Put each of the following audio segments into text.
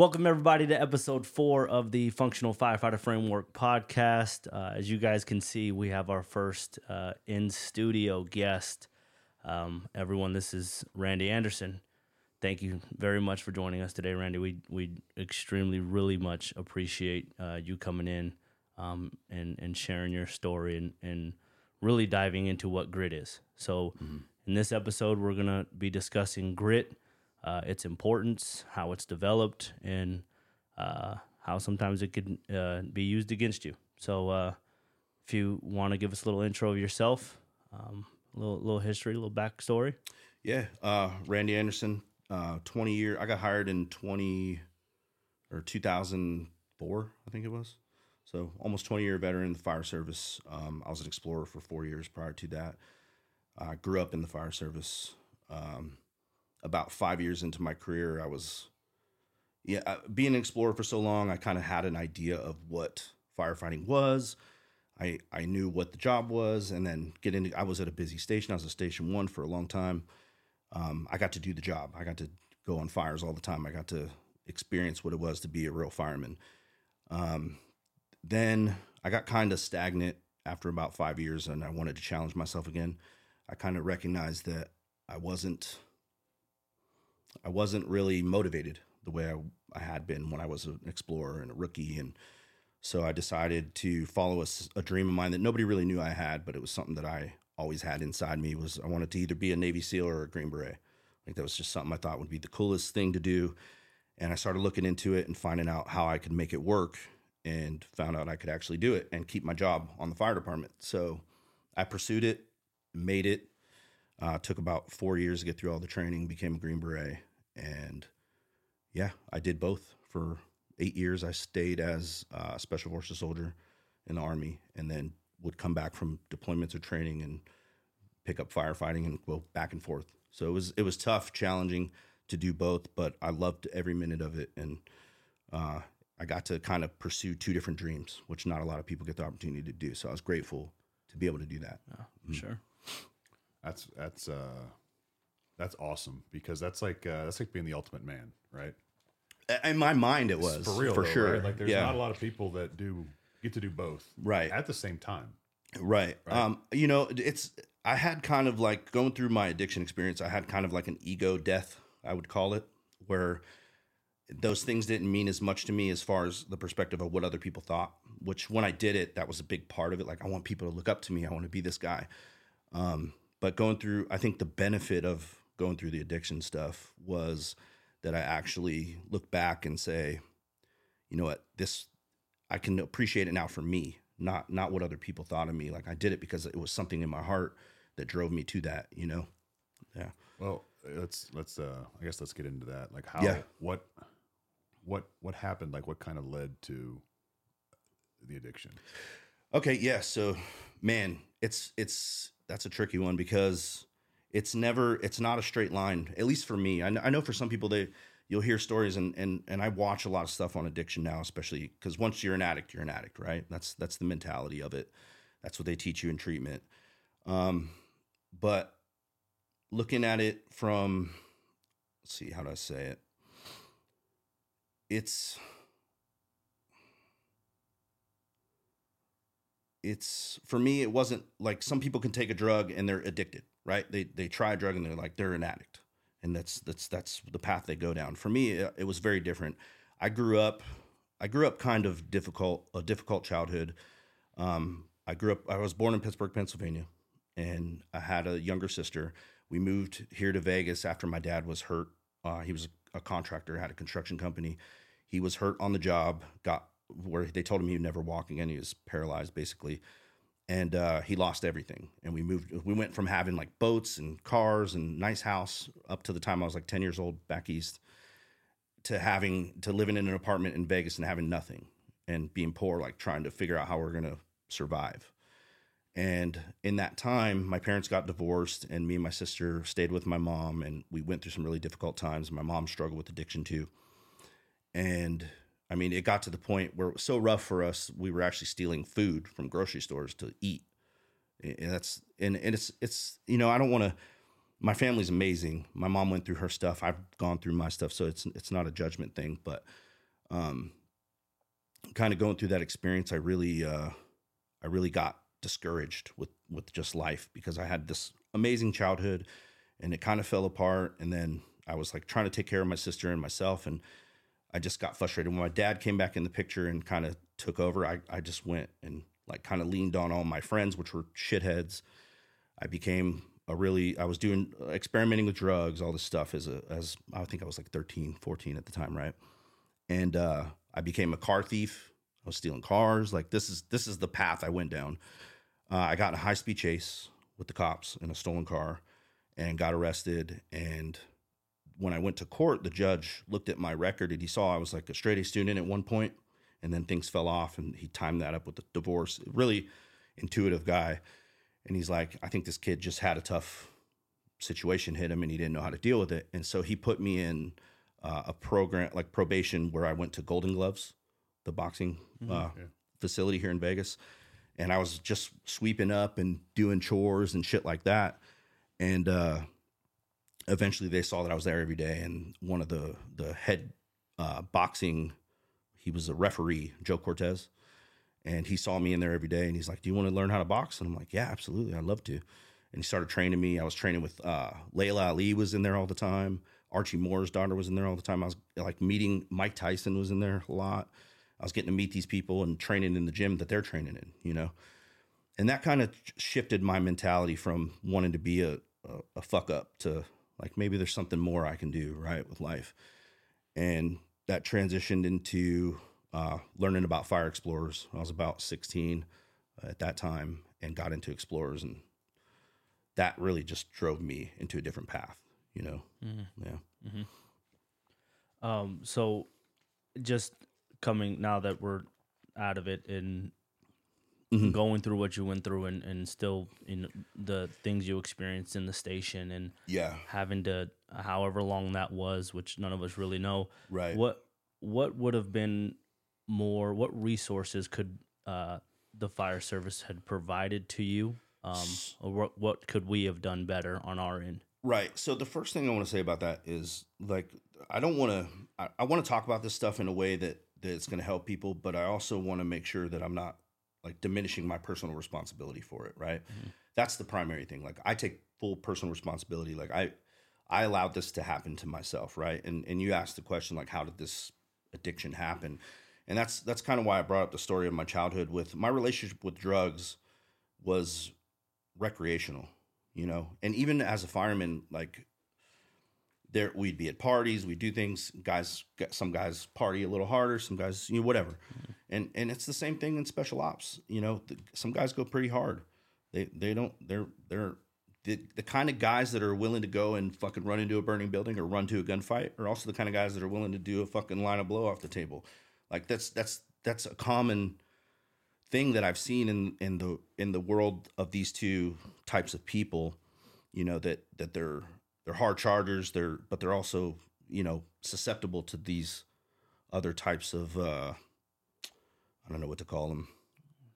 Welcome, everybody, to episode four of the Functional Firefighter Framework podcast. Uh, as you guys can see, we have our first uh, in studio guest. Um, everyone, this is Randy Anderson. Thank you very much for joining us today, Randy. We we extremely, really much appreciate uh, you coming in um, and and sharing your story and and really diving into what grit is. So, in this episode, we're gonna be discussing grit uh, its importance, how it's developed, and uh, how sometimes it could uh, be used against you. So, uh, if you want to give us a little intro of yourself, um, a little, little history, a little backstory. Yeah, uh, Randy Anderson, uh, 20 year. I got hired in 20 or 2004, I think it was. So almost 20 year veteran in the fire service. Um, I was an explorer for four years prior to that. I grew up in the fire service. Um, about five years into my career, I was, yeah, uh, being an explorer for so long, I kind of had an idea of what firefighting was. I, I knew what the job was, and then get into. I was at a busy station. I was at station one for a long time. Um, I got to do the job. I got to go on fires all the time. I got to experience what it was to be a real fireman. Um, then I got kind of stagnant after about five years, and I wanted to challenge myself again. I kind of recognized that I wasn't I wasn't really motivated the way I, I had been when I was an explorer and a rookie. And so I decided to follow a dream of mine that nobody really knew I had, but it was something that I always had inside me was I wanted to either be a Navy SEAL or a Green Beret. Like that was just something I thought would be the coolest thing to do. And I started looking into it and finding out how I could make it work and found out I could actually do it and keep my job on the fire department. So I pursued it, made it, uh, took about four years to get through all the training, became a Green Beret, and yeah, I did both for eight years. I stayed as a special forces soldier in the army, and then would come back from deployments or training and pick up firefighting and go back and forth. So it was it was tough, challenging to do both, but I loved every minute of it, and uh, I got to kind of pursue two different dreams, which not a lot of people get the opportunity to do. So I was grateful to be able to do that. Sure. That's that's uh that's awesome because that's like uh, that's like being the ultimate man, right? In my mind, it was for real, for though, sure. right? Like there's yeah. not a lot of people that do get to do both Right. at the same time. Right. Um, you know, it's I had kind of like going through my addiction experience, I had kind of like an ego death, I would call it, where those things didn't mean as much to me as far as the perspective of what other people thought, which when I did it, that was a big part of it. Like I want people to look up to me. I want to be this guy. Um, but going through I think the benefit of going through the addiction stuff was that I actually look back and say, you know what, this I can appreciate it now for me, not not what other people thought of me. Like I did it because it was something in my heart that drove me to that, you know. Yeah. Well, let's let's uh I guess let's get into that. Like how Yeah. what what what happened? Like what kind of led to the addiction? Okay, yeah. So, man, it's it's that's a tricky one because it's never it's not a straight line. At least for me, I know, I know for some people they you'll hear stories and and and I watch a lot of stuff on addiction now, especially because once you're an addict, you're an addict, right? That's that's the mentality of it. That's what they teach you in treatment. Um, but looking at it from let's see how do I say it? It's it's for me it wasn't like some people can take a drug and they're addicted right? They they try a drug and they're like they're an addict. And that's that's that's the path they go down. For me it, it was very different. I grew up i grew up kind of difficult a difficult childhood. Um i grew up i was born in pittsburgh pennsylvania and i had a younger sister. We moved here to vegas after my dad was hurt. Uh, he was a contractor had a construction company. He was hurt on the job got where they told him he would never walk again. He was paralyzed basically. And uh, he lost everything. And we moved we went from having like boats and cars and nice house up to the time i was like 10 years old back east to having to living in an apartment in vegas and having nothing and being poor like trying to figure out how we're to survive. And in that time my parents got divorced and me and my sister stayed with my mom and we went through some really difficult times. My mom struggled with addiction too. And I mean, it got to the point where it was so rough for us, we were actually stealing food from grocery stores to eat. And that's and, and it's it's you know I don't want to. My family's amazing. My mom went through her stuff. I've gone through my stuff, so it's it's not a judgment thing. But um, kind of going through that experience, I really, uh, I really got discouraged with with just life because I had this amazing childhood, and it kind of fell apart. And then I was like trying to take care of my sister and myself, and I just got frustrated. When my dad came back in the picture and kind of took over, I I just went and like kind of leaned on all my friends, which were shitheads. I became a really I was doing experimenting with drugs, all this stuff as a as I think I was like 13, 14 at the time, right? And uh I became a car thief. I was stealing cars. Like this is this is the path I went down. Uh, I got in a high speed chase with the cops in a stolen car and got arrested. And when I went to court, the judge looked at my record and he saw I was like a straight A student at one point, and then things fell off, and he timed that up with the divorce. Really intuitive guy, and he's like, I think this kid just had a tough situation hit him, and he didn't know how to deal with it, and so he put me in uh, a program like probation where I went to Golden Gloves, the boxing uh, yeah. facility here in Vegas, and I was just sweeping up and doing chores and shit like that, and uh, eventually they saw that I was there every day, and one of the the head uh, boxing, he was a referee, Joe Cortez, and he saw me in there every day, and he's like, "Do you want to learn how to box?" And I'm like, "Yeah, absolutely, I'd love to." And he started training me. I was training with uh, Laila Ali was in there all the time. Archie Moore's daughter was in there all the time. I was like meeting Mike Tyson was in there a lot. I was getting to meet these people and training in the gym that they're training in, you know. And that kind of shifted my mentality from wanting to be a, a, a fuck up to like maybe there's something more I can do right with life. And that transitioned into uh, learning about fire explorers. I was about 16 at that time and got into explorers, and that really just drove me into a different path. You know, yeah. Um, so just coming now that we're out of it and Mhm. going through what you went through and, and still in the things you experienced in the station and Yeah, having to however long that was, which none of us really know. right. What what would have been more? What resources could uh, the fire service had provided to you, um, or what what could we have done better on our end? Right. So the first thing I want to say about that is like I don't want to I, I want to talk about this stuff in a way that that it's going to help people, but I also want to make sure that I'm not like diminishing my personal responsibility for it, right? That's the primary thing. Like I take full personal responsibility. Like I I allowed this to happen to myself, right? And and you asked the question like how did this addiction happen? And that's that's kind of why I brought up the story of my childhood with my relationship with drugs was recreational, you know. And even as a fireman, like there we'd be at parties, we do things. Guys, some guys party a little harder, some guys, you know, whatever. Mm-hmm. And and it's the same thing in special ops. You know, the, some guys go pretty hard. They they don't. They're they're the, the kind of guys that are willing to go and fucking run into a burning building or run to a gunfight are also the kind of guys that are willing to do a fucking line of blow off the table. Like that's that's that's a common thing that I've seen in in the in the world of these two types of people. You know that that they're they're hard chargers. They're but they're also you know susceptible to these other types of uh, I don't know what to call them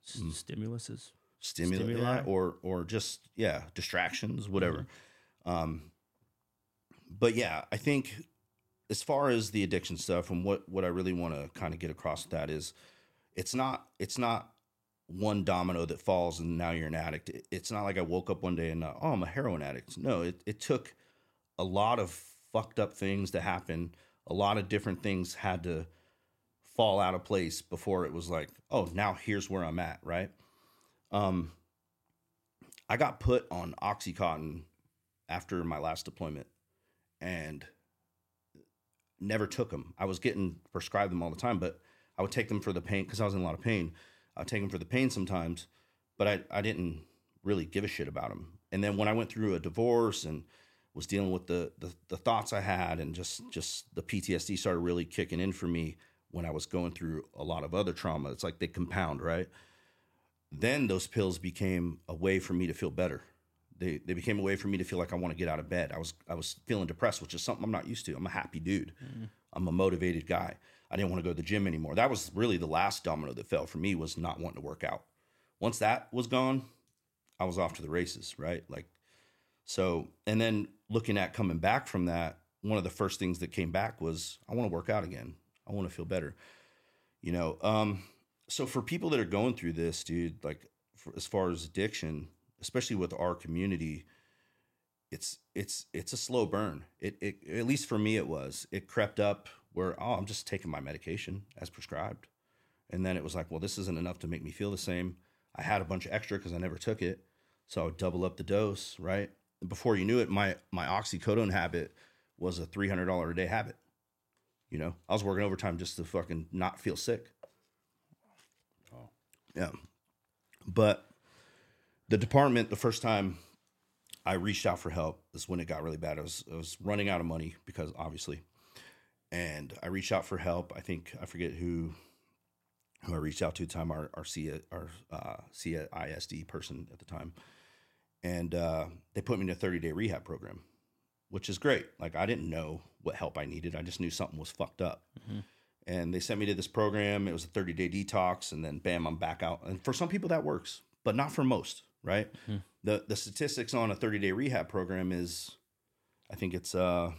S- Stimuluses. stimuli, Stimuli? yeah, or or just yeah distractions whatever um but yeah i think as far as the addiction stuff and what what i really want to kind of get across with that is it's not it's not one domino that falls and now you're an addict it's not like i woke up one day and uh, oh i'm a heroin addict no it, it took a lot of fucked up things to happen a lot of different things had to fall out of place before it was like oh now here's where i'm at right um, I got put on OxyContin after my last deployment and never took them. I was getting prescribed them all the time, but I would take them for the pain because I was in a lot of pain. I would take them for the pain sometimes, but I, I didn't really give a shit about them. And then when I went through a divorce and was dealing with the, the, the thoughts I had and just, just the PTSD started really kicking in for me when I was going through a lot of other trauma. It's like they compound, right? then those pills became a way for me to feel better. They they became a way for me to feel like I want to get out of bed. I was I was feeling depressed, which is something I'm not used to. I'm a happy dude. Mm-hmm. I'm a motivated guy. I didn't want to go to the gym anymore. That was really the last domino that fell for me was not wanting to work out. Once that was gone, I was off to the races, right? Like so and then looking at coming back from that, one of the first things that came back was I want to work out again. I want to feel better. You know, um, so for people that are going through this, dude, like for, as far as addiction, especially with our community, it's it's it's a slow burn. It, it at least for me it was. It crept up where oh I'm just taking my medication as prescribed, and then it was like well this isn't enough to make me feel the same. I had a bunch of extra because I never took it, so I would double up the dose. Right before you knew it, my my oxycodone habit was a three hundred dollar a day habit. You know, I was working overtime just to fucking not feel sick. Oh, yeah. But the department, the first time I reached out for help is when it got really bad. I was I was running out of money because obviously, and I reached out for help. I think I forget who who I reached out to at the time our our C our uh, CISD person at the time, and uh, they put me in a thirty day rehab program, which is great. Like I didn't know what help I needed. I just knew something was fucked up. Mm-hmm. And they sent me to this program. It was a 30 day detox, and then bam, I'm back out. And for some people that works, but not for most, right? Mm-hmm. The the statistics on a 30 day rehab program is, I think it's uh,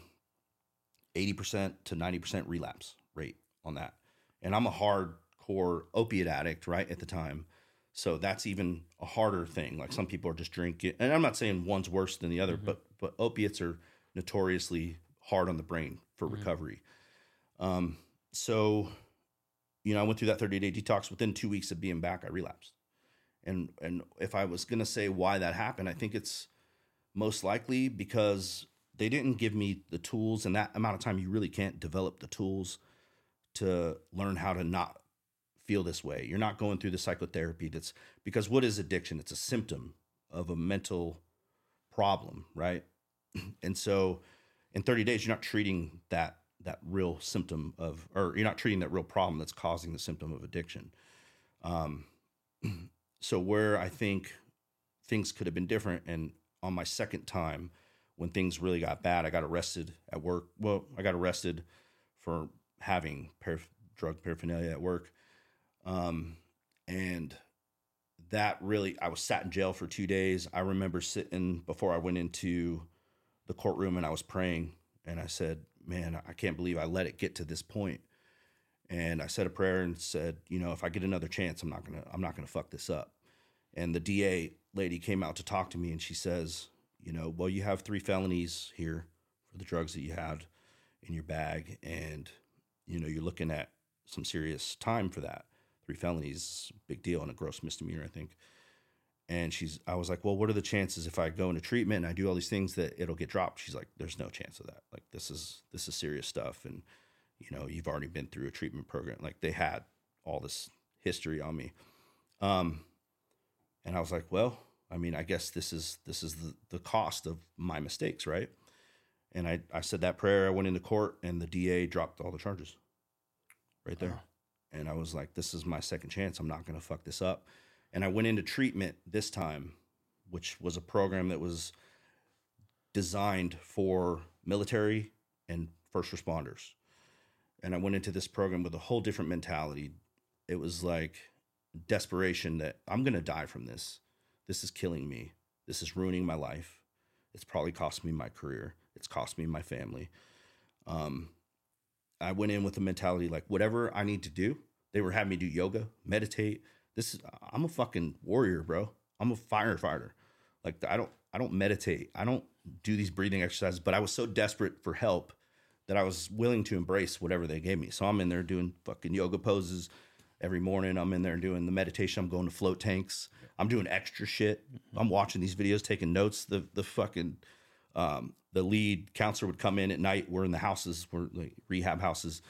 80% to 90% relapse rate on that. And I'm a hardcore opiate addict, right, at the time. So that's even a harder thing. Like some people are just drinking, and I'm not saying one's worse than the other, mm-hmm. but but opiates are notoriously hard on the brain for mm-hmm. recovery. Um, so, you know, I went through that 30 day detox. Within two weeks of being back, I relapsed. And and if I was gonna say why that happened, I think it's most likely because they didn't give me the tools, and that amount of time you really can't develop the tools to learn how to not feel this way. You're not going through the psychotherapy that's because what is addiction? It's a symptom of a mental problem, right? And so in 30 days, you're not treating that that real symptom of, or you're not treating that real problem that's causing the symptom of addiction. Um, so where I think things could have been different, and on my second time, when things really got bad, I got arrested at work. Well, I got arrested for having paraph- drug paraphernalia at work, um, and that really, I was sat in jail for two days. I remember sitting before I went into the courtroom and I was praying and I said, "Man, I can't believe I let it get to this point." And I said a prayer and said, "You know, if I get another chance, I'm not gonna, I'm not gonna fuck this up." And the DA lady came out to talk to me and she says, "You know, well, you have three felonies here for the drugs that you had in your bag, and you know, you're looking at some serious time for that. Three felonies, big deal, and a gross misdemeanor, I think." and she's i was like well what are the chances if i go into treatment and i do all these things that it'll get dropped? She's like there's no chance of that. Like this is this is serious stuff and you know you've already been through a treatment program. Like they had all this history on me. Um and i was like well i mean i guess this is this is the, the cost of my mistakes right? And i i said that prayer i went into court and the da dropped all the charges right there and i was like this is my second chance i'm not going to fuck this up and I went into treatment this time, which was a program that was designed for military and first responders. And I went into this program with a whole different mentality. It was like desperation that I'm going to die from this. This is killing me. This is ruining my life. It's probably cost me my career. It's cost me my family. Um, I went in with a mentality like whatever I need to do. They were having me do yoga, meditate, this is I'm a fucking warrior, bro. I'm a firefighter. Like I don't I don't meditate. I don't do these breathing exercises, but I was so desperate for help that I was willing to embrace whatever they gave me. So I'm in there doing fucking yoga poses every morning. I'm in there doing the meditation. I'm going to float tanks. I'm doing extra shit. I'm watching these videos, taking notes. The the fucking um, the lead counselor would come in at night. We're in the houses, we're like rehab houses,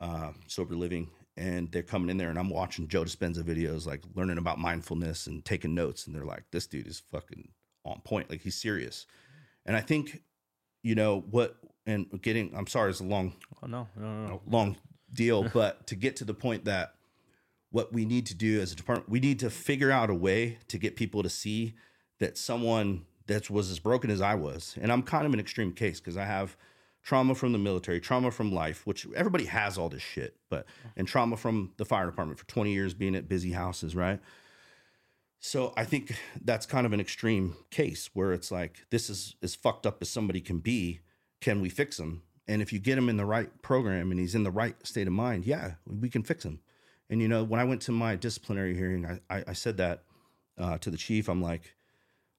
uh, sober living, and they're coming in there and I'm watching Joe Dispenza videos, like learning about mindfulness and taking notes. And they're like, this dude is fucking on point. Like he's serious. And I think, you know, what, and getting, I'm sorry, it's a long, oh, no, no, no. long deal, but to get to the point that what we need to do as a department, we need to figure out a way to get people to see that someone that was as broken as I was, and I'm kind of an extreme case because I have, trauma from the military, trauma from life, which everybody has all this shit, but and trauma from the fire department for 20 years being at busy houses, right? So I think that's kind of an extreme case where it's like this is as fucked up as somebody can be. Can we fix him? And if you get him in the right program and he's in the right state of mind, yeah, we can fix him. And you know, when I went to my disciplinary hearing, I, I, I said that uh, to the chief. I'm like,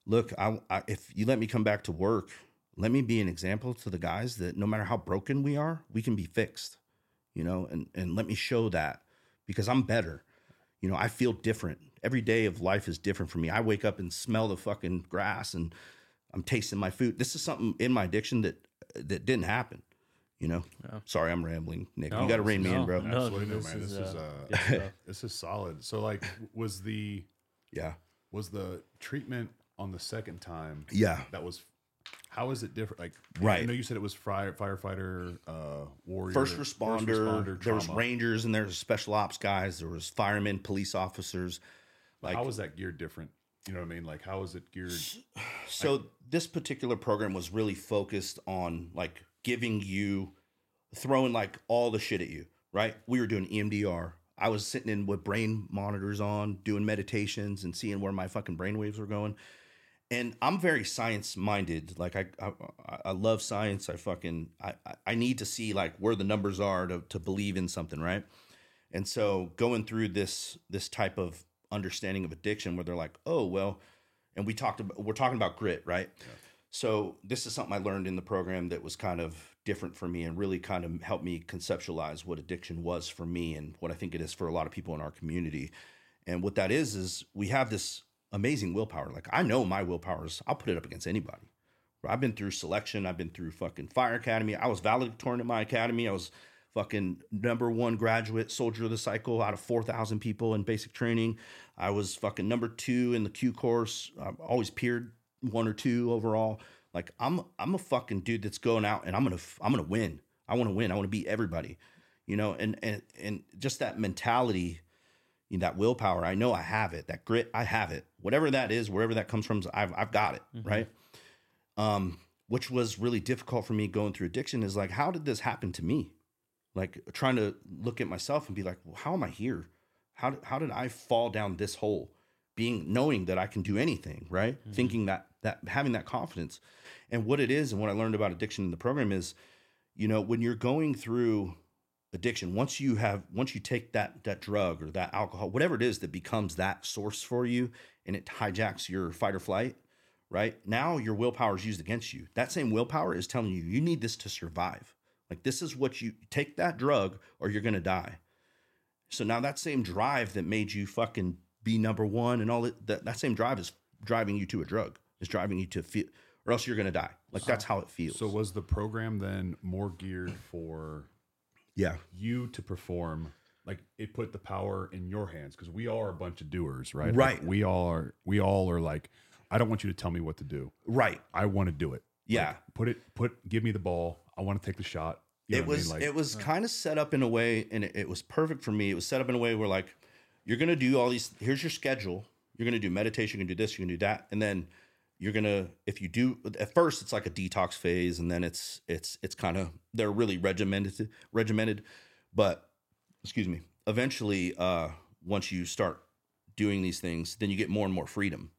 look, I, I, if you let me come back to work, let me be an example to the guys that no matter how broken we are, we can be fixed. You know, and and let me show that because I'm better. You know, I feel different. Every day of life is different for me. I wake up and smell the fucking grass and I'm tasting my food. This is something in my addiction that that didn't happen. You know. Sorry, I'm rambling, Nick. No, you got to rein me no, in, bro. no. Absolutely, no, this man. This is, is uh, uh, this is solid. So, like, was the Yeah. was the treatment on the second time? Yeah. that was. How is it different? Like, right? I know you said it was fire, firefighter, uh, warrior, First responder, there was rangers and there was special ops guys, there was firemen, police officers. Like how was that geared different? You know what I mean? Like, how is it geared? so this particular program was really focused on like giving you throwing like all the shit at you right we were doing emdr i was sitting in with brain monitors on doing meditations and seeing where my fucking brain waves were going and i'm very science minded like I, I i love science. I fucking I, I- need to see like where the numbers are to, to believe in something right? And so going through this this type of understanding of addiction where they're like oh well and we talked about we're talking about grit right? So this is something i learned in the program that was kind of different for me and really kind of helped me conceptualize what addiction was for me and what i think it is for a lot of people in our community. And what that is is we have this amazing willpower like i know my willpower is i'll put it up against anybody I've been through selection. I've been through fucking fire academy. I was valedictorian at my academy. I was fucking number one graduate soldier of the cycle out of 4,000 people in basic training. I was fucking number two in the Q course. I've always peered one or two overall. Like I'm, I'm a fucking dude that's going out and I'm gonna, I'm gonna win. I want to win. I want to beat everybody, you know. And and and just that mentality, you know, that willpower. I know I have it. That grit, I have it. Whatever that is, wherever that comes from, I've I've got it. Right um, which was really difficult for me going through addiction is like, how did this happen to me? Like trying to look at myself and be like, well, how am I here? How did, how did I fall down this hole? Being knowing that I can do anything, right? Thinking that that having that confidence, and what it is, and what I learned about addiction in the program is, you know, when you're going through addiction, once you have once you take that that drug or that alcohol, whatever it is that becomes that source for you, and it hijacks your fight or flight, right? Now your willpower is used against you. That same willpower is telling you you need this to survive. Like this is what you take that drug or you're gonna die. So now that same drive that made you fucking be number one and all that, that, that same drive is driving you to a drug. Is driving you to feel, or else you're gonna die. Like that's how it feels. So, was the program then more geared for yeah, you to perform? Like it put the power in your hands because we are a bunch of doers, right? Like, Right. we all are. We all are like, I don't want you to tell me what to do. right. I want to do it. Yeah. Like, put it. Put. Give me the ball. I want to take the shot. You it what I was mean? Like, it was kind of set up in a way and it, it was perfect for me it was set up in a way where like you're gonna do all these here's your schedule you're gonna do meditation you're gonna do this you're gonna do that and then you're gonna if you do at first it's like a detox phase and then it's it's it's kind of they're really regimented regimented but excuse me eventually uh once you start doing these things then you get more and more freedom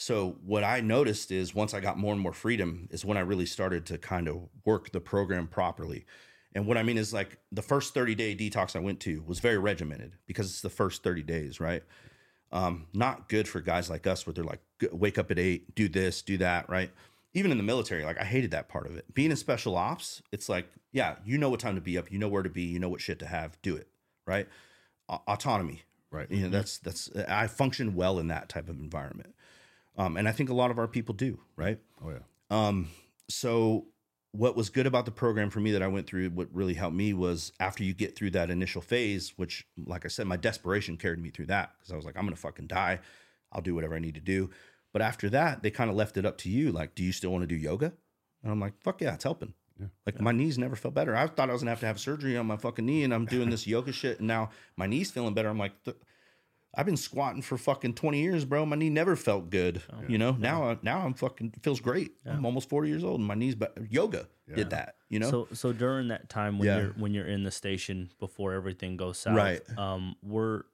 so what I noticed is once I got more and more freedom is when I really started to kind of work the program properly. And what I mean is like the first 30 day detox I went to was very regimented because it's the first 30 days, right? Um, not good for guys like us where they're like, "G- wake up at eight, do this, do that, right? Even in the military, like I hated that part of it. Being in special ops, it's like, yeah, you know what time to be up, you know where to be, you know what shit to have, do it, right? A- autonomy, Right. You know, that's that's I function well in that type of environment, um, and I think a lot of our people do, right? oh yeah. Um, so what was good about the program for me that I went through, what really helped me was after you get through that initial phase, which, like I said, my desperation carried me through that because I was like, I'm gonna fucking die. I'll do whatever I need to do. But after that, they kind of left it up to you. Like, do you still want to do yoga? And I'm like, fuck yeah, it's helping. Like my knees never felt better. I thought I was gonna have to have surgery on my fucking knee, and I'm doing this yoga shit, and now my knee's feeling better. I'm like, I've been squatting for fucking 20 years, bro. My knee never felt good. you know, now I, now I'm fucking feels great. I'm almost 40 years old, and my knees. But yoga did that. You know, So so during that time when Yeah. you're when you're in the station before everything goes south, Right. Um, were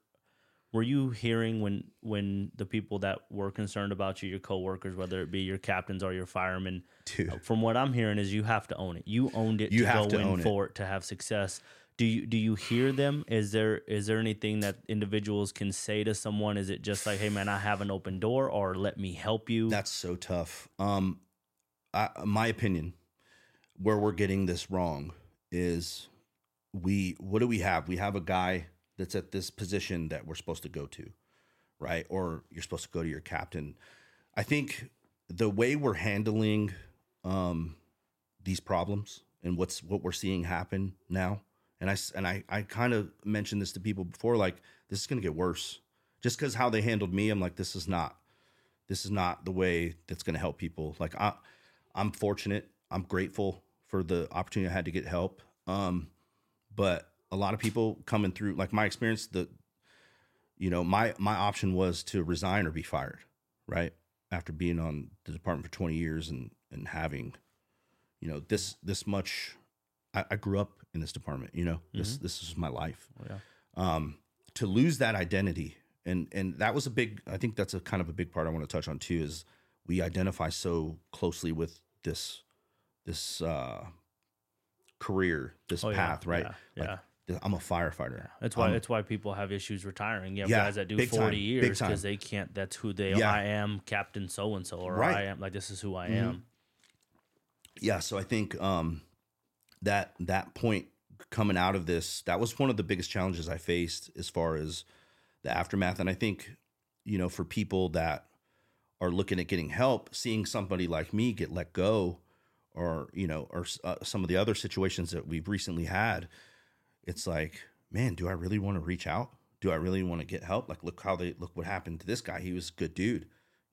were you hearing when when the people that were concerned about you, your coworkers, whether it be your captains or your firemen, Dude. from what I'm hearing is you have to own it. You owned it You to have go to in own it. it to have success. Do you do you hear them? Is there is there anything that individuals can say to someone? Is it just like, hey man, I have an open door, or let me help you? That's so tough. Um, I, my opinion, where we're getting this wrong is we. What do we have? We have a guy that's at this position that we're supposed to go to, right? Or you're supposed to go to your captain. I think the way we're handling um, these problems and what's what we're seeing happen now, and I and I I kind of mentioned this to people before, like this is going to get worse. Just because how they handled me, I'm like, this is not this is not the way that's going to help people. Like I, I'm fortunate. I'm grateful for the opportunity I had to get help. Um, but a lot of people coming through, like my experience, the, you know, my my option was to resign or be fired, right? After being on the department for 20 years and and having, you know, this this much, I, I grew up in this department. You know, this this is my life yeah. um, to lose that identity and and that was a big i think that's a kind of a big part i want to touch on too is we identify so closely with this this uh career this Oh, yeah, path right yeah, Like, yeah. I'm a firefighter That's why I'm- that's why people have issues retiring. You have Yeah, guys that do big time, forty big years because they can't. That's who they. Yeah. I am Captain So and So, or Right. Mm-hmm. I am like this is who I am. yeah so i think um that that point coming out of this that was one of the biggest challenges i faced as far as the aftermath and i think you know for people that are looking at getting help seeing somebody like me get let go or you know or uh, some of the other situations that we've recently had it's like man do i really want to reach out do i really want to get help like look how they look what happened to this guy he was a good dude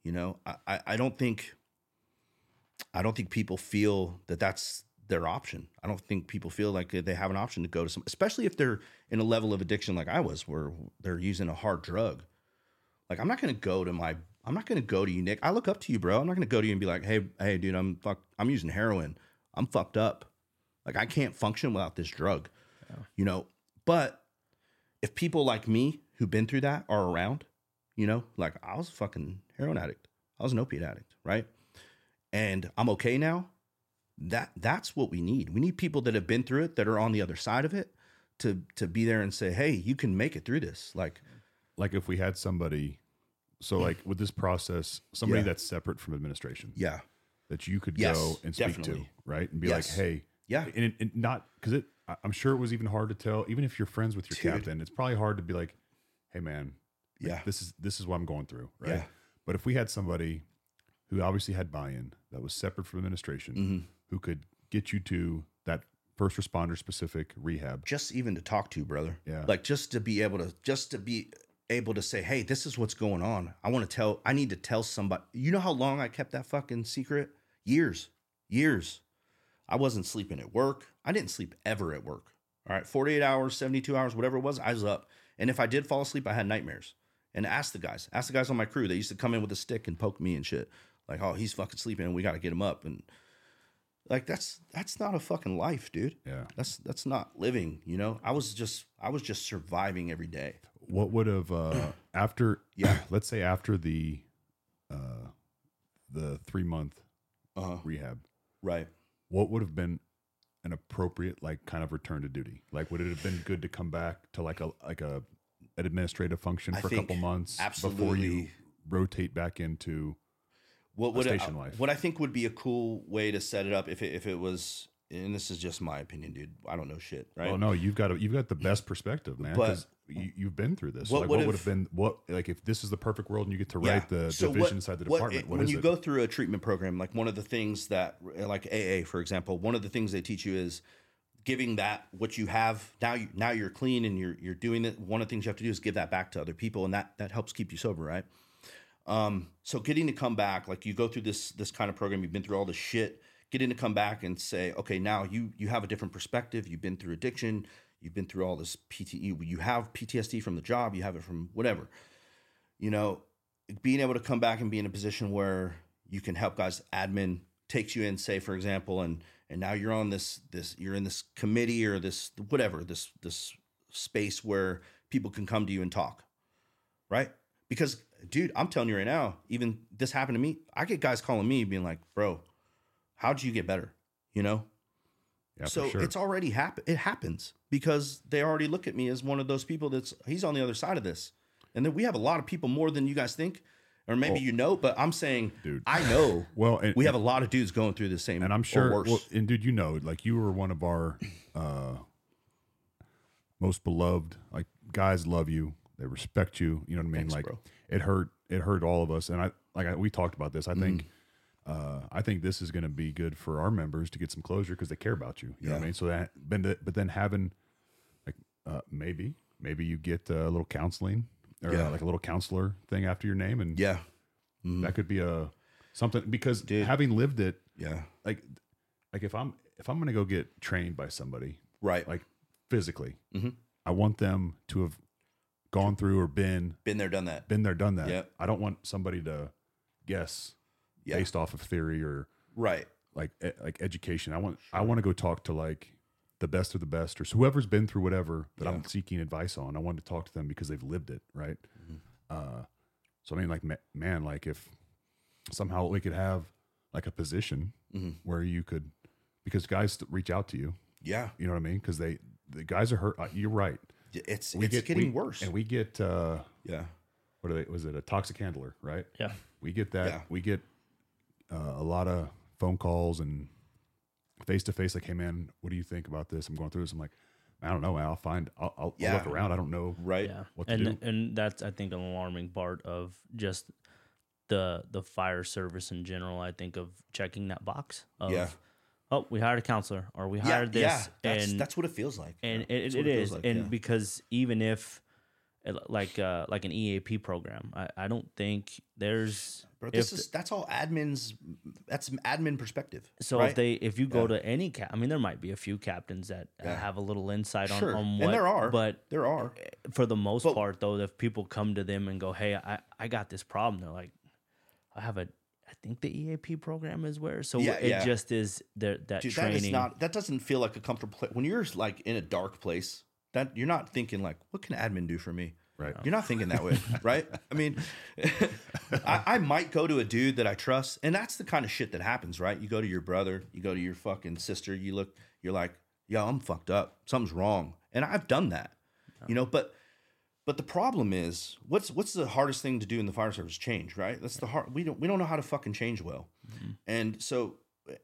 you know i i, I don't think I don't think people feel that that's their option. I don't think people feel like they have an option to go to some, especially if they're in a level of addiction like I was, where they're using a hard drug. Like I'm not going to go to my, I'm not going to go to you, Nick. I look up to you, bro. I'm not going to go to you and be like, hey, hey, dude, I'm fuck, I'm using heroin. I'm fucked up. Like I can't function without this drug, you know. But if people like me who've been through that are around, you know, like I was a fucking heroin addict. I was an opiate addict, right? And I'm okay now. That that's what we need. We need people that have been through it, that are on the other side of it, to to be there and say, "Hey, you can make it through this." Like, like if we had somebody so like with this process somebody Yeah. that's separate from administration yeah, that you could Yes, go and speak definitely. to right and be Yes. like hey Yeah. and, and not because it i'm sure it was even hard to tell even if you're friends with your Dude. captain it's probably hard to be like hey man like, Yeah. this is this is what i'm going through right Yeah. but if we had somebody who obviously had buy-in that was separate from administration Mm-hmm. who could get you to that first responder specific rehab just even to talk to, you, brother. Yeah. Like just to be able to just to be able to say, "Hey, this is what's going on. I want to tell. I need to tell somebody." You know how long I kept that fucking secret? Years, years. I wasn't sleeping at work. I didn't sleep ever at work. All right, forty-eight hours, seventy-two hours, whatever it was, I was up. And if I did fall asleep, I had nightmares. And ask the guys, ask the guys on my crew. They used to come in with a stick and poke me and shit. Like, oh, he's fucking sleeping, and we got to get him up. And like, that's that's not a fucking life, dude yeah that's that's not living you know i was just i was just surviving every day what would have uh after Yeah. let's say after the uh the three month uh-huh rehab right what would have been an appropriate like kind of return to duty like would it have been good to come back to like a like a an administrative function I for a couple months before you rotate back into what would station life. what i think would be a cool way to set it up if it, if it was and this is just my opinion dude. I don't know shit right? Oh no you've got a, you've got the best perspective man because you, you've been through this. What like would what would have- have been what like if this is the perfect world and you get to Yeah. write the So division what- inside the what- department what when you it? go through a treatment program like one of the things that like aa for example one of the things they teach you is giving that what you have now you now you're clean and you're you're doing it. One of the things you have to do is give that back to other people and that that helps keep you sober right? Um so getting to come back like you go through this this kind of program you've been through all this shit getting to come back and say okay now you you have a different perspective you've been through addiction you've been through all this pte you have ptsd from the job you have it from whatever you know, being able to come back and be in a position where you can help guys admin takes you in, say for example, and and now you're on this this you're in this committee or this whatever this this space where people can come to you and talk. right? Because, dude, I'm telling you right now, even this happened to me. I get guys calling me being like, bro, how'd you get better? You know? Yeah, so sure. it's already happen. It happens because they already look at me as one of those people that's he's on the other side of this, and then we have a lot of people more than you guys think, or maybe you know. But I'm saying, Dude. I know. well, and, we have a lot of dudes going through the same, and I'm or sure. worse. Well, and dude, you know, like you were one of our uh, most beloved. Like guys love you, they respect you. You know what I mean? Thanks, like bro. it hurt. It hurt all of us. And I like I, we talked about this. I think. Mm. Uh, I think this is going to be good for our members to get some closure because they care about you. You know what I mean? So that, but, the- but then having, like, uh, maybe, maybe you get a little counseling or Yeah. uh, like a little counselor thing after your name, and yeah, that could be a something because Dude. having lived it, yeah, like like if I'm if I'm gonna go get trained by somebody right. like physically, Mhm. I want them to have gone through or been Been there, done that. been there, done that. Yep. I don't want somebody to guess Yeah. based off of theory or Right. like like education. I want I want to go talk to like the best of the best or whoever's been through whatever that I'm seeking advice on. I want to talk to them because they've lived it, right? Mm-hmm. Uh, so I mean, like ma- man, like if somehow we could have like a position Mhm. where you could because guys reach out to you, Yeah, you know what I mean? Because they the guys are hurt. uh, You're right. it's We it's get- getting we- worse. and we get uh, yeah, what are they? Was it a toxic handler? Right? Yeah. We get that. Yeah. We get uh, a lot of phone calls and face to face. Like, hey man, what do you think about this? I'm going through this. I'm like, I don't know. I'll find. I'll, I'll, I'll Yeah. look around. I don't know. right. Yeah, what to and do. and that's I think an alarming part of just the the fire service in general. I think of checking that box of Yeah. oh we hired a counselor or we Yeah, hired this yeah. That's and that's what it feels like. and Yeah, it, it what is feels like, and yeah. because even if uh, like uh like an EAP program, I, I don't think there's Bro, this if- is that's all admins. That's admin perspective. so right? if they if you go Yeah. to any cap, I mean there might be a few captains that Yeah. have a little insight on, sure, on what and there are, but there are. for the most But- part though if people come to them and go hey i i got this problem they're like i have a i think the eap program is where so Yeah, it just is there that Dude, that training is not. That doesn't feel like a comfortable place. When you're like in a dark place, that you're not thinking like, what can admin do for me? Right. You're not thinking that way, right? I mean, I, I might go to a dude that I trust, and that's the kind of shit that happens, right? You go to your brother, you go to your fucking sister, you look, you're like, yo, I'm fucked up, something's wrong, and I've done that, you know. But, but the problem is, what's what's the hardest thing to do in the fire service? Change, right? That's the hard. We don't we don't know how to fucking change well, and so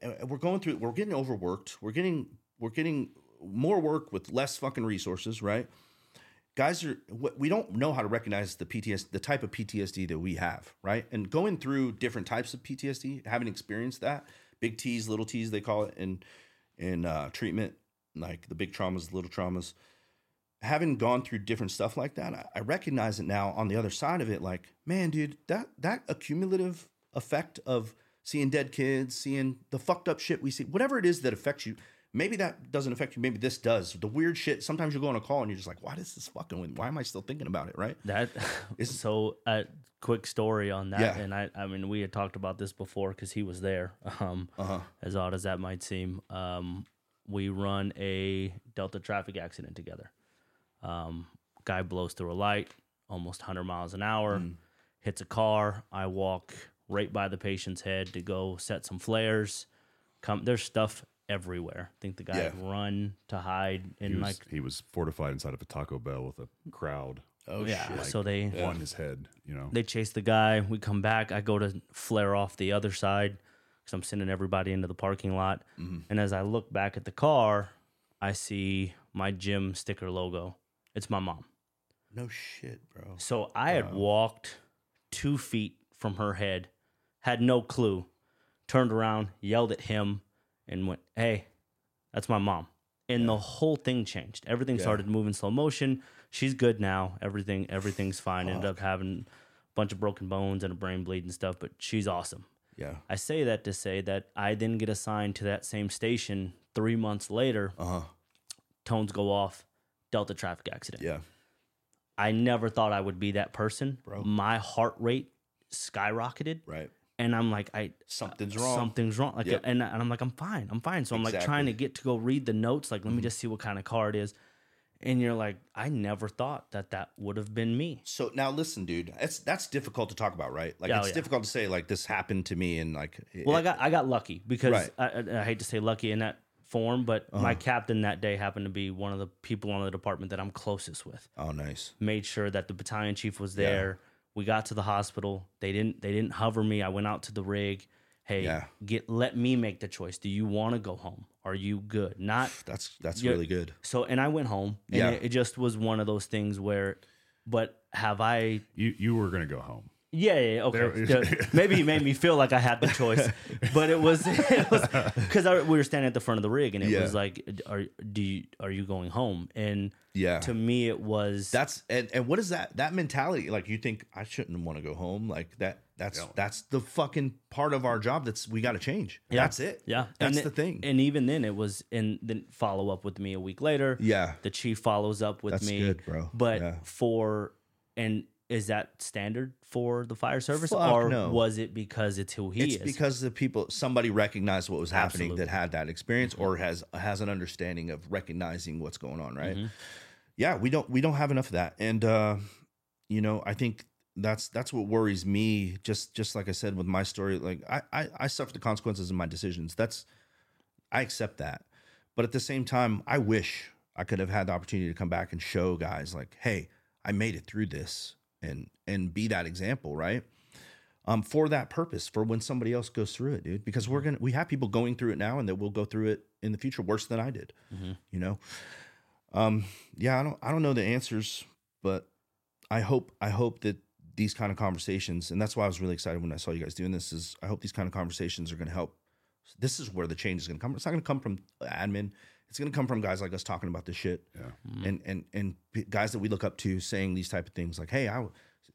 uh, we're going through. We're getting overworked. We're getting we're getting more work with less fucking resources, right? Guys are we don't know how to recognize the PTSD, the type of PTSD that we have, right? And going through different types of PTSD, having experienced that, big T's, little T's, they call it in in uh, treatment, like the big traumas, little traumas. Having gone through different stuff like that, I, I recognize it now on the other side of it. Like, man, dude, that that accumulative effect of seeing dead kids, seeing the fucked up shit we see, whatever it is that affects you, maybe that doesn't affect you. Maybe this does. The weird shit. Sometimes you go on a call and you're just like, why does this fucking with? Why am I still thinking about it? Right? that Is- so a quick story on that Yeah. and i i mean we had talked about this before because he was there um Uh huh. as odd as that might seem um we run a delta traffic accident together um guy blows through a light almost 100 miles an hour Mm. hits a car i walk right by the patient's head to go set some flares come there's stuff everywhere i think the guy Yeah. had run to hide He in was, like he was fortified inside of a Taco Bell with a crowd Oh yeah shit. so they on his head. You know. they chase the guy. We come back. I go to flare off the other side because I'm sending everybody into the parking lot. Mm-hmm. And as I look back at the car, I see my gym sticker logo. It's my mom. No shit, bro. So I had walked two feet from her head, had no clue, turned around, yelled at him, and went, Hey, that's my mom. And the whole thing changed. Everything Yeah. started moving slow motion. She's good now. Everything everything's fine. Ended up having a bunch of broken bones and a brain bleed and stuff, but she's awesome. Yeah. I say that to say that I then get assigned to that same station three months later. Uh huh. Tones go off, Delta traffic accident. Yeah. I never thought I would be that person. Bro. My heart rate skyrocketed, Right. And I'm like, I Something's wrong. something's wrong. Like, Yep. and, and I'm like, I'm fine, I'm fine. So I'm like trying to get to go read the notes. Like, let Mm-hmm. me just see what kind of car it is. and you're like, I never thought that that would have been me. So now listen, dude. That's that's difficult to talk about, right? Like oh, it's yeah. difficult to say like this happened to me and like it- Well, I got I got lucky because Right. I, I, hate to say lucky in that form, but Uh-huh. my captain that day happened to be one of the people on the department that I'm closest with. oh nice. Made sure that the battalion chief was there. We got to the hospital. They didn't they didn't hover me. I went out to the rig. Hey, Yeah. get let me make the choice. Do you want to go home? Are you good? Not That's that's really good. so. And I went home. And Yeah. it, it just was one of those things where. But have I You you were gonna go home. Yeah, yeah, yeah, okay. There- Yeah, Maybe he made me feel like I had the choice, but it was because we were standing at the front of the rig, and it Yeah. was like, "Are do you, are you going home?" And Yeah. to me, it was That's and, and what is that that mentality? Like you think I shouldn't want to go home? Like that that's that's the fucking part of our job that's we got to change. Yeah. That's it. yeah, That's and the it- thing. And even then, it was, and then follow up with me a week later. yeah. the chief follows up with That's me, good, bro. But Yeah. for and is that standard for the fire service, Fuck or no. was it because it's who he It's is? because the people somebody recognized what was happening Absolutely. Mm-hmm. that had that experience or has has an understanding of recognizing what's going on, right? Mm-hmm. Yeah, we don't we don't have enough of that. And uh you know, I think that's that's what worries me just just like I said with my story like I I, I suffer the consequences of my decisions. That's I accept that. But at the same time, I wish I could have had the opportunity to come back and show guys like, "Hey, I made it through this." And and be that example, right? um, for that purpose, for when somebody else goes through it, dude. Because we're gonna we have people going through it now, and that will go through it in the future worse than I did. You know, um, yeah, I don't I don't know the answers, but I hope I hope that these kind of conversations, and that's why I was really excited when I saw you guys doing this. Is I hope these kind of conversations are going to help. This is where the change is going to come. It's not going to come from admin. It's going to come from guys like us talking about this shit, Yeah. and and and guys that we look up to saying these type of things like, "Hey, I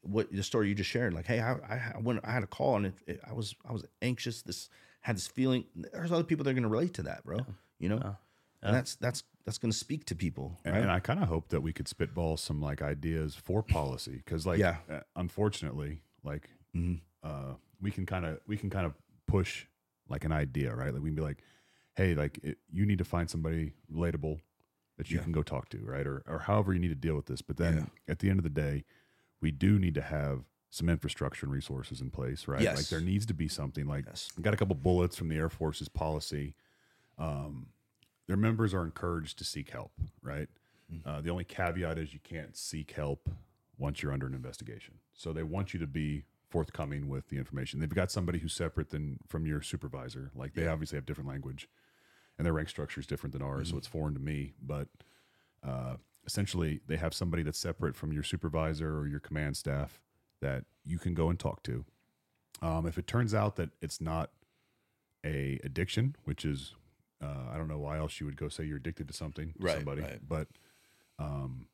what the story you just shared, like, hey, I I, I went I had a call and it, it, I was I was anxious. This had this feeling. There's other people that are going to relate to that, bro. You know, and that's that's that's going to speak to people, And, right? and I kind of hope that we could spitball some like ideas for policy because, like, Yeah. uh, unfortunately, like, Mhm. uh, we can kind of we can kind of push like an idea, right? Like we can be like, hey, like it, you need to find somebody relatable that you Yeah. can go talk to, right? Or or however you need to deal with this. But then Yeah. at the end of the day, we do need to have some infrastructure and resources in place, right? Yes. Like there needs to be something like Yes. Got a couple bullets from the Air Force's policy. Um, their members are encouraged to seek help, right? Uh, the only caveat is you can't seek help once you're under an investigation. So they want you to be forthcoming with the information. They've got somebody who's separate than from your supervisor. Like they obviously have different language, and their rank structure is different than ours, so it's foreign to me. But uh, essentially, they have somebody that's separate from your supervisor or your command staff that you can go and talk to. Um, if it turns out that it's not a addiction, which is uh, I don't know why else you would go say you're addicted to something to Right, somebody, right. but um,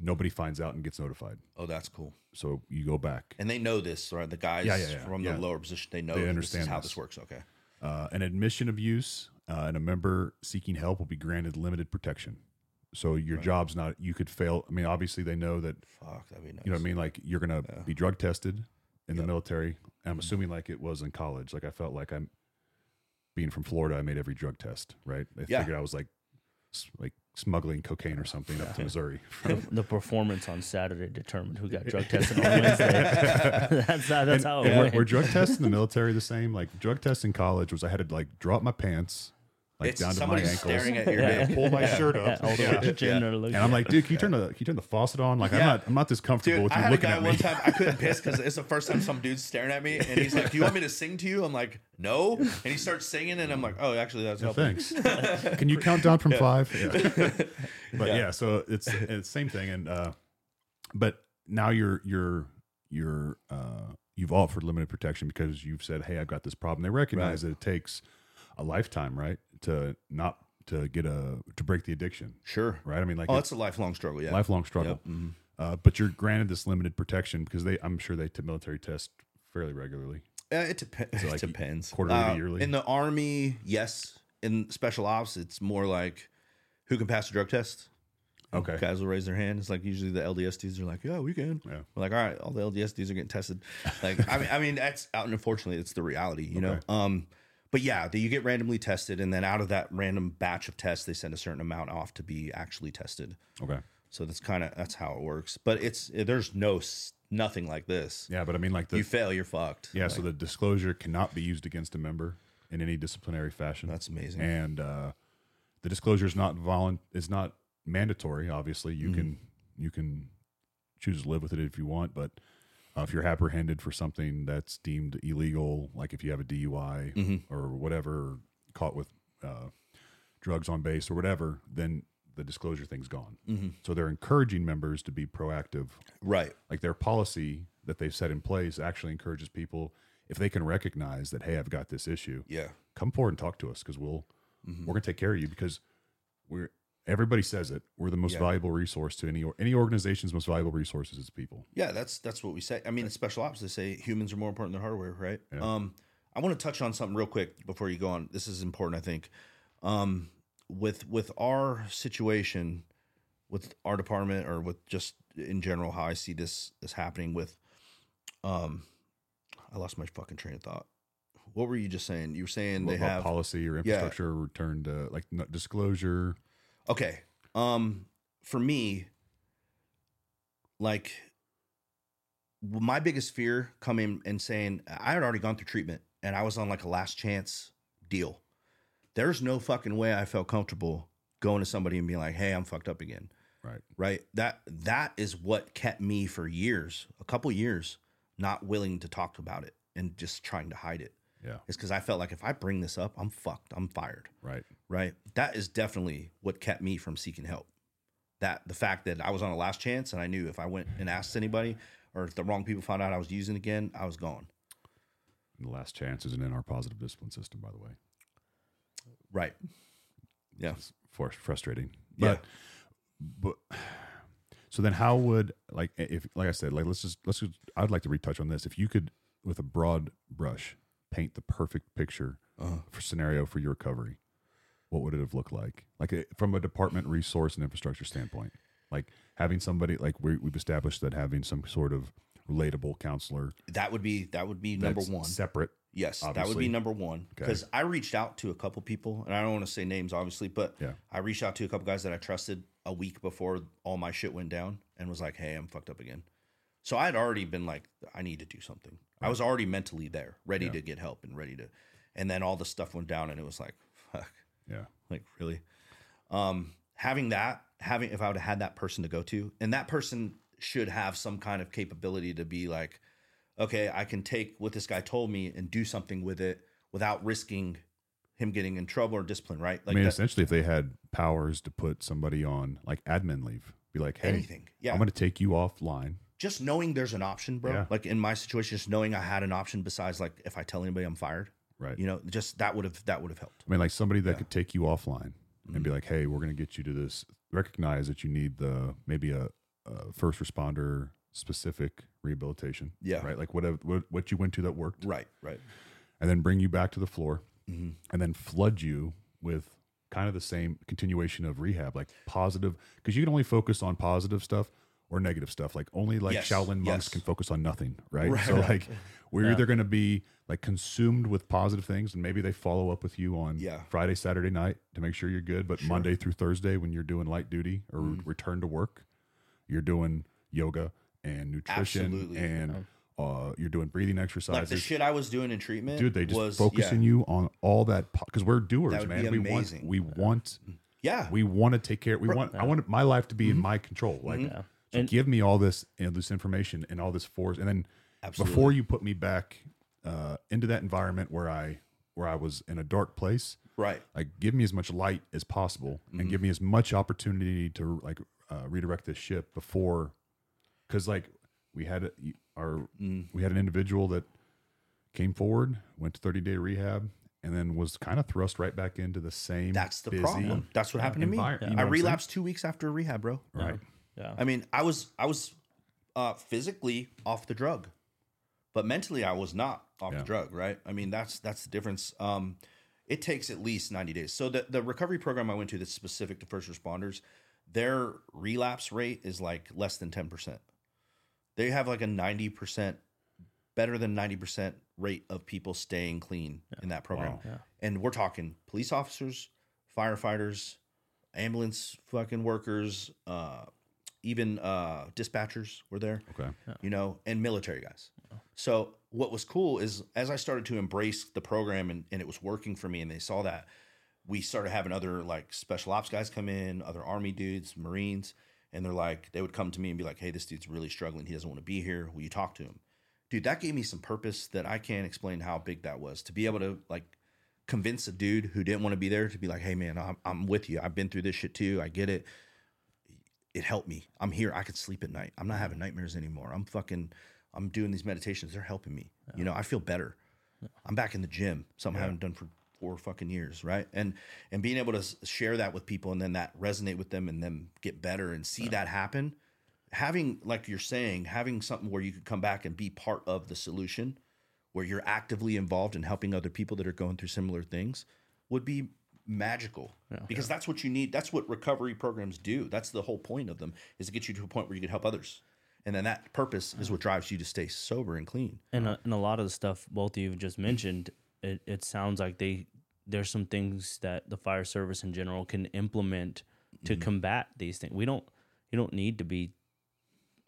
nobody finds out and gets notified. oh, that's cool. So you go back. And they know this, right? The guys Yeah, yeah, yeah, from the lower position, they know They understand this is how this. this works. Okay. Uh, an admission of use uh, and a member seeking help will be granted limited protection. So your job's not. You could fail. I mean, obviously they know that. Fuck, that'd be nice. You know what I mean? Like you're gonna be drug tested in the military. And I'm assuming like it was in college. Like I felt like I'm being from Florida. I made every drug test. Right. They Yeah. figured I was like like smuggling cocaine or something up to Missouri. the, the performance on Saturday determined who got drug tested on Wednesday. that's how, that's how it And were, went. were drug tests in the military the same? Like drug tests in college was I had to like drop my pants like it's down to my ankles. staring at your Yeah. hip. pull my shirt up. all the way to chin or look- And I'm like, dude, can you turn the can you turn the faucet on? Like, I'm not I'm not this comfortable Dude, with I you had a looking guy at one me. time. I couldn't piss because it's the first time some dude's staring at me, and he's like, "Do you want me to sing to you?" I'm like, "No," and he starts singing, and I'm like, "Oh, actually, that's helping." Thanks. Can you count down from five? Yeah. But yeah. so it's it's same thing, and uh, but now you're you're you're uh, you've offered limited protection because you've said, hey, I've got this problem. They recognize that it takes a lifetime, right, to not to get a to break the addiction, Sure. right? I mean, like Oh, it's a lifelong struggle. Yeah. lifelong struggle. Uh, but you're granted this limited protection because they, I'm sure they t- military test fairly regularly. Uh, it, dep- like it depends. quarterly Uh, yearly? In the army, yes. In special ops, it's more like who can pass a drug test. Okay. Guys will raise their hand. It's like usually the LDSDs are like, "Yeah, we can." Yeah. We're like, "All right, all the LDSDs are getting tested." Like, I mean, I mean that's out. And unfortunately, it's the reality, you know. Um, but yeah, you get randomly tested, and then out of that random batch of tests, they send a certain amount off to be actually tested. Okay. So that's kind of that's how it works. But it's there's no nothing like this. Yeah, but I mean, like the you fail, you're fucked. yeah. Like, so the disclosure cannot be used against a member in any disciplinary fashion. that's amazing. and uh, the disclosure is not volun is not mandatory. Obviously, you Mm-hmm. can you can choose to live with it if you want, but uh, if you're apprehended for something that's deemed illegal, like if you have a DUI Mm-hmm. or whatever, caught with uh, drugs on base or whatever, then the disclosure thing's gone. Mm-hmm. So they're encouraging members to be proactive. right. Like their policy that they've set in place actually encourages people if they can recognize that hey, I've got this issue Yeah. come forward and talk to us because we'll we're gonna take care of you because we're everybody says it we're the most Yeah. valuable resource to any or- any organization's most valuable resources is people Yeah, that's that's what we say. I mean, in special ops, they say humans are more important than hardware, right? Yeah. Um, I want to touch on something real quick before you go on. This is important, I think. Um, with with our situation, with our department, or with just in general, how I see this is happening with, um, I lost my fucking train of thought. What were you just saying? You were saying What they about have policy or infrastructure return to like disclosure Okay. Um for me like my biggest fear coming and saying I had already gone through treatment and I was on like a last chance deal. There's no fucking way I felt comfortable going to somebody and being like, "Hey, I'm fucked up again." right Right? That that is what kept me for years, a couple years, not willing to talk about it and just trying to hide it. Yeah It's cuz I felt like if I bring this up, I'm fucked. I'm fired right right? That is definitely what kept me from seeking help. That the fact that I was on a last chance and I knew if I went and asked anybody or if the wrong people found out I was using again, I was gone. and the last chance isn't in our positive discipline system by the way Right. Yeah. it's frustrating Yeah. but but so then how would like if like i said like let's just let's just i'd like to retouch on this if you could with a broad brush paint the perfect picture Uh-huh. for scenario for your recovery what would it have looked like like a, from a department resource and infrastructure standpoint like having somebody like we, we've established that having some sort of relatable counselor That would be that would be number one. separate Yes, that would be number one Okay. because I reached out to a couple people, and I don't want to say names, obviously, but Yeah. I reached out to a couple guys that I trusted a week before all my shit went down, and was like, "Hey, I'm fucked up again." So I had already been like, "I need to do something." I was already mentally there, ready Yeah. to get help and ready to, and then all the stuff went down, and it was like, "Fuck." yeah. Like really? Um having that having if i would have had that person to go to and that person should have some kind of capability to be like okay i can take what this guy told me and do something with it without risking him getting in trouble or discipline right? I like mean that- essentially if they had powers to put somebody on like admin leave be like hey anything. Yeah. I'm going to take you offline just knowing there's an option bro Yeah. like in my situation just knowing i had an option besides like if i tell anybody i'm fired right you know just that would have that would have helped I mean, like somebody that Yeah. Mm-hmm. could take you offline and be like, "Hey, we're going to get you to this." Recognize that you need the maybe a, a first responder specific rehabilitation. Yeah. right. Like whatever what, what you went to that worked, right right and then bring you back to the floor, Mhm. and then flood you with kind of the same continuation of rehab, like positive, because you can only focus on positive stuff or negative stuff. Like only like Yes, Shaolin monks yes. can focus on nothing, right? Right, so like we're Yeah. either going to be like consumed with positive things, and maybe they follow up with you on Yeah. Friday, Saturday night to make sure you're good, but Sure. Monday through Thursday when you're doing light duty or Mhm. return to work, you're doing yoga and nutrition Absolutely. and uh, you're doing breathing exercises. like the shit i was doing in treatment Dude, they just was focusing yeah, you on all that because we're doers, That would man. be we want amazing. we want yeah we want to take care. We Bro- want I want my life to be Mm-hmm. in my control. Like, Yeah. So And- give me all this and this information and all this force, and then absolutely before you put me back uh, into that environment where I where I was in a dark place, right like give me as much light as possible Mm-hmm. and give me as much opportunity to like uh, redirect this ship before, because like we had a, our Mm. we had an individual that came forward, went to 30 day rehab, and then was kind of thrust right back into the same. That's the busy problem. That's what happened to me. envir- you know I what saying? relapsed two weeks after rehab, bro. Right. Yeah. I mean, I was I was uh, physically off the drug, but mentally I was not off Yeah. the drug. Right. I mean, that's that's the difference. Um, it takes at least ninety days. So the the recovery program I went to that's specific to first responders, their relapse rate is like less than ten percent. They have like a ninety percent better than 90% rate of people staying clean in that program. Wow. Yeah. And we're talking police officers, firefighters, ambulance fucking workers, uh, even uh, dispatchers were there Okay. you know, and military guys. So what was cool is as I started to embrace the program and, and it was working for me and they saw that, we started having other like special ops guys come in, other army dudes, Marines, and they're like, they would come to me and be like, Hey, this dude's really struggling. He doesn't want to be here. Will you talk to him? Dude, that gave me some purpose that I can't explain how big that was to be able to like convince a dude who didn't want to be there to be like, Hey man, I'm, I'm with you. I've been through this shit too. I get it it helped me. I'm here. I could sleep at night. I'm not having nightmares anymore. I'm fucking, I'm doing these meditations. They're helping me. You know, I feel better. I'm back in the gym, something I haven't done for four fucking years, right? And and being able to share that with people and then that resonate with them and then get better and see that happen. Having, like you're saying, having something where you could come back and be part of the solution, where you're actively involved in helping other people that are going through similar things, would be magical because that's what you need. That's what recovery programs do. That's the whole point of them is to get you to a point where you can help others. And then that purpose is what drives you to stay sober and clean. And a, and a lot of the stuff both of you have just mentioned, it, it sounds like they there's some things that the fire service in general can implement to Mm-hmm. combat these things. We don't you don't need to be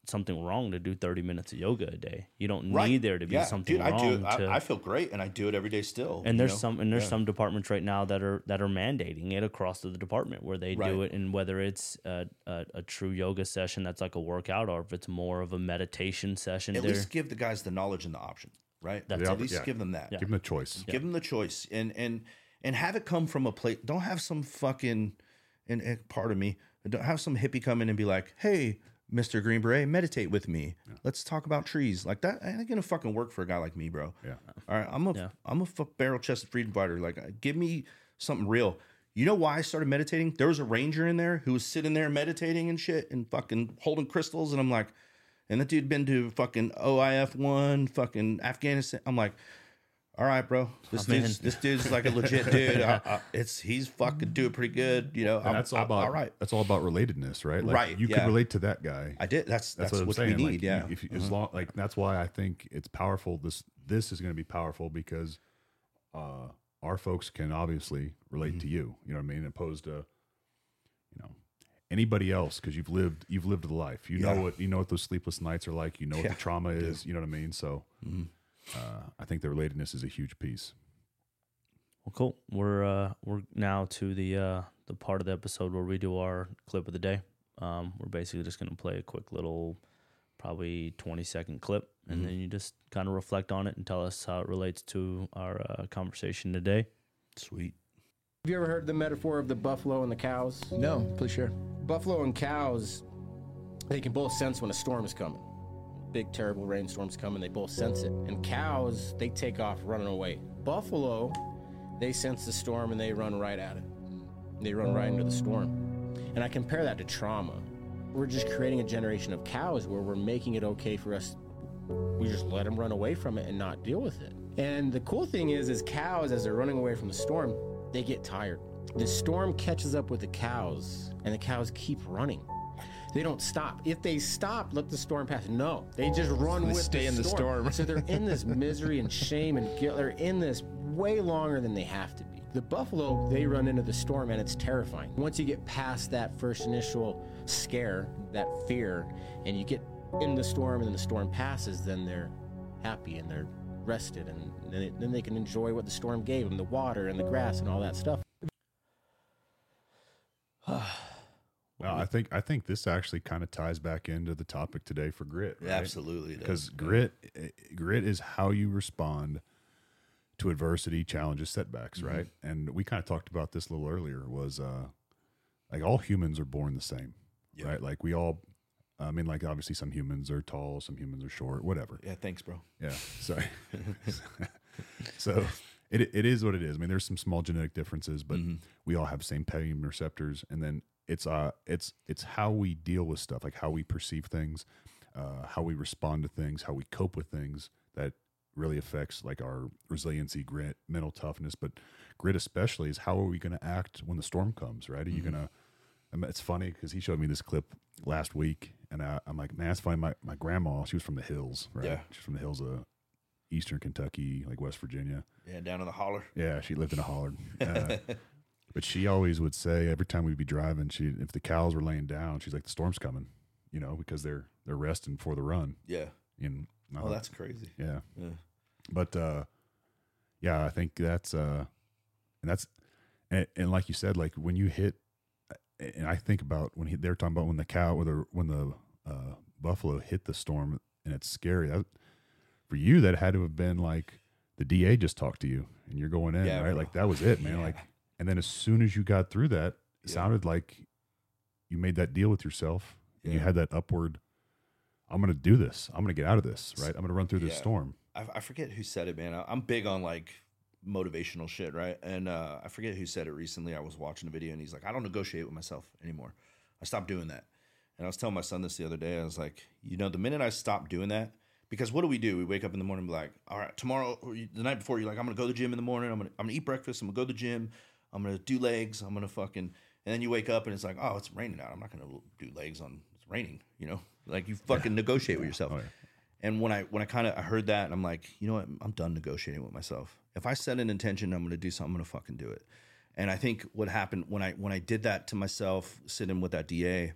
something wrong to do 30 minutes of yoga a day. You don't need there to be Yeah, something dude, wrong I do to I, I feel great and i do it every day still and there's know? some and there's Yeah. some departments right now that are that are mandating it across the department where they do it and whether it's a, a, a true yoga session that's like a workout or if it's more of a meditation session at least give the guys the knowledge and the option right That's at least Yeah. give them that Give them a choice. give them the choice and and and have it come from a place don't have some fucking and, and part of me don't have some hippie come in and be like hey mr green beret meditate with me let's talk about trees like that ain't gonna fucking work for a guy like me bro Yeah. all right i'm a Yeah. am a fuck barrel chested freedom fighter like uh, give me something real you know why I started meditating? There was a ranger in there who was sitting there meditating and shit and fucking holding crystals. And I'm like, and that dude been to fucking OIF one, fucking Afghanistan. I'm like, all right, bro. This I'm in. dude's this dude's like a legit dude. I, I, it's he's fucking doing pretty good. You know, I'm- that's all I'm- about all right. That's all about relatedness, right? Like Right, You yeah. can relate to that guy. I did. That's that's, That's, what, what, I'm we need. you- yeah. If, you- as long like that's why I think it's powerful. This this is going to be powerful because uh, our folks can obviously relate Mm-hmm. to you. You know what I mean? Opposed to you know anybody else because you've lived you've lived the life. You Yeah. know what you know what those sleepless nights are like. You know what Yeah, the trauma is. You know what I mean? So Mm-hmm. Uh, I think the relatedness is a huge piece. Well, cool. We're uh, we're now to the uh, the part of the episode where we do our clip of the day. Um, we're basically just going to play a quick little, probably twenty second clip, and then you just kind of reflect on it and tell us how it relates to our uh, conversation today. Sweet. Have you ever heard the metaphor of the buffalo and the cows? No, please share. Buffalo and cows, they can both sense when a storm is coming. Big, terrible rainstorm's come and they both sense it. And cows, they take off running away. Buffalo, they sense the storm and they run right at it. They run right into the storm. And I compare that to trauma. We're just creating a generation of cows where we're making it okay for us. We just let them run away from it and not deal with it. And the cool thing is, is cows, as they're running away from the storm, they get tired. The storm catches up with the cows, and the cows keep running. They don't stop. If they stop, let the storm pass. No, they just run They with stay the in the storm. so they're in this misery and shame and guilt. They're in this way longer than they have to be. The buffalo, they run into the storm and it's terrifying. Once you get past that first initial scare, that fear, and you get in the storm and then the storm passes, then they're happy and they're rested and then they, then they can enjoy what the storm gave them the water and the grass and all that stuff. Well, I think I think this actually kind of ties back into the topic today for grit. Yeah, right? absolutely. because grit eh, grit is how you respond to adversity challenges setbacks Mm-hmm. right and we kind of talked about this a little earlier was uh like all humans are born the same Yeah. right like we all i mean like obviously some humans are tall some humans are short whatever Yeah, thanks, bro. yeah sorry so it, it is what it is i mean there's some small genetic differences but Mm-hmm. we all have same pain receptors and then it's uh it's it's how we deal with stuff like how we perceive things uh how we respond to things how we cope with things that really affects like our resiliency grit mental toughness but grit especially is how are we going to act when the storm comes right are you going to I mean, it's funny because he showed me this clip last week, and I, I'm like, man, it's funny. My, my grandma, she was from the hills, right? Yeah. She's from the hills of eastern Kentucky, like West Virginia. Yeah, down in the holler. Yeah, she lived in a holler. Uh, but she always would say every time we'd be driving, she if the cows were laying down, she's like, "The storm's coming," you know, because they're they're resting for the run. Yeah. And Oh, that's crazy. yeah. Yeah. But uh, yeah, I think that's uh, and that's and, and like you said, like when you hit, and I think about when he, they're talking about when the cow or the when the uh, buffalo hit the storm, and it's scary. That, for you, that had to have been like the DA just talked to you, and you're going in, Yeah, right? bro. Like that was it, man. Yeah. Like, and then as soon as you got through that, it Yeah. sounded like you made that deal with yourself, and you had that upward. I'm going to do this. I'm going to get out of this, right? I'm going to run through this storm. I, I forget who said it, man. I, I'm big on like motivational shit, right? And uh, I forget who said it recently. I was watching a video and he's like, I don't negotiate with myself anymore. I stopped doing that. And I was telling my son this the other day. I was like, you know, the minute I stopped doing that, because what do we do? We wake up in the morning and be like, all right, tomorrow, or the night before, you're like, I'm gonna go to the gym in the morning. I'm gonna, I'm gonna eat breakfast. I'm gonna go to the gym. I'm gonna do legs. I'm gonna fucking, and then you wake up and it's like, oh, it's raining out. I'm not gonna do legs on it's raining. You know, like you fucking negotiate with yourself. Oh, yeah. And when I when I kind of I heard that, and I'm like, you know what? I'm done negotiating with myself. If I set an intention, I'm to do something. I'm to fucking do it. And I think what happened when I when I did that to myself, sitting with that DA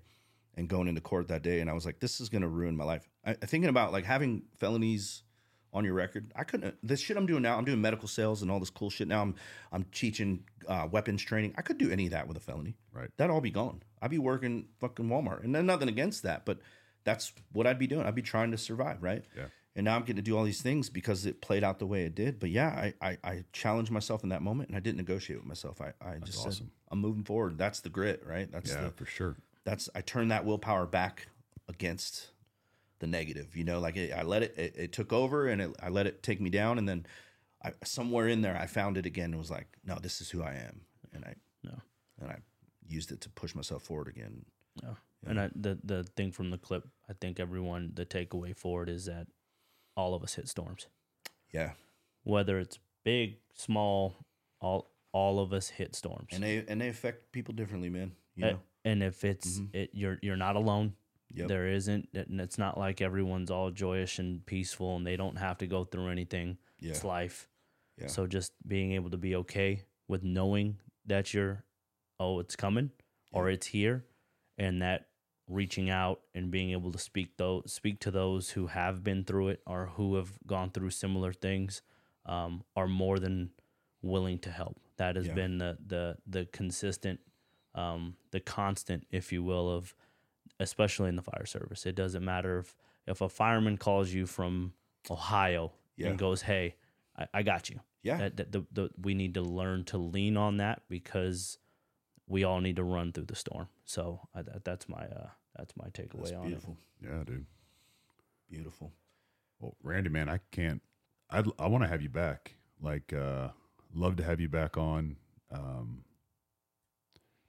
and going into court that day, and I was like, this is to ruin my life. I, thinking about like having felonies on your record, I couldn't. This shit I'm doing now, I'm doing medical sales and all this cool shit. Now I'm I'm teaching uh, weapons training. I could do any of that with a felony. Right. That'd all be gone. I'd be working fucking Walmart, and then nothing against that, but that's what I'd be doing. I'd be trying to survive, right? Yeah. And now I'm getting to do all these things because it played out the way it did. But yeah, I I, I challenged myself in that moment, and I didn't negotiate with myself. I, I just said, awesome. I'm moving forward. That's the grit, right? That's Yeah, the for sure. that's I turned that willpower back against the negative. You know, like it, I let it, it, it took over, and it, I let it take me down, and then I, somewhere in there, I found it again. and was like, no, this is who I am, and I No. and I used it to push myself forward again. Yeah. And I, the the thing from the clip, I think everyone the takeaway for it is that all of us hit storms, Yeah, whether it's big, small, all all of us hit storms. and they and they affect people differently, man. You know, and if it's mm-hmm. it, you're you're not alone. Yep. There isn't, and it's not like everyone's all joyous and peaceful, and they don't have to go through anything. It's life. Yeah. So just being able to be okay with knowing that you're, oh, it's coming, or it's here, and that reaching out and being able to speak those speak to those who have been through it or who have gone through similar things, um, are more than willing to help. That has Yeah. been the the the consistent, um, the constant, if you will, of especially in the fire service. It doesn't matter if if a fireman calls you from Ohio Yeah. and goes, "Hey, I, I got you." Yeah. That, that the, the, we need to learn to lean on that because we all need to run through the storm. So I, that, that's my uh, that's my takeaway that's on beautiful, Yeah, dude. beautiful. Well, Randy, man, I can't. I'd, I want to have you back. Like, uh, love to have you back on. Um,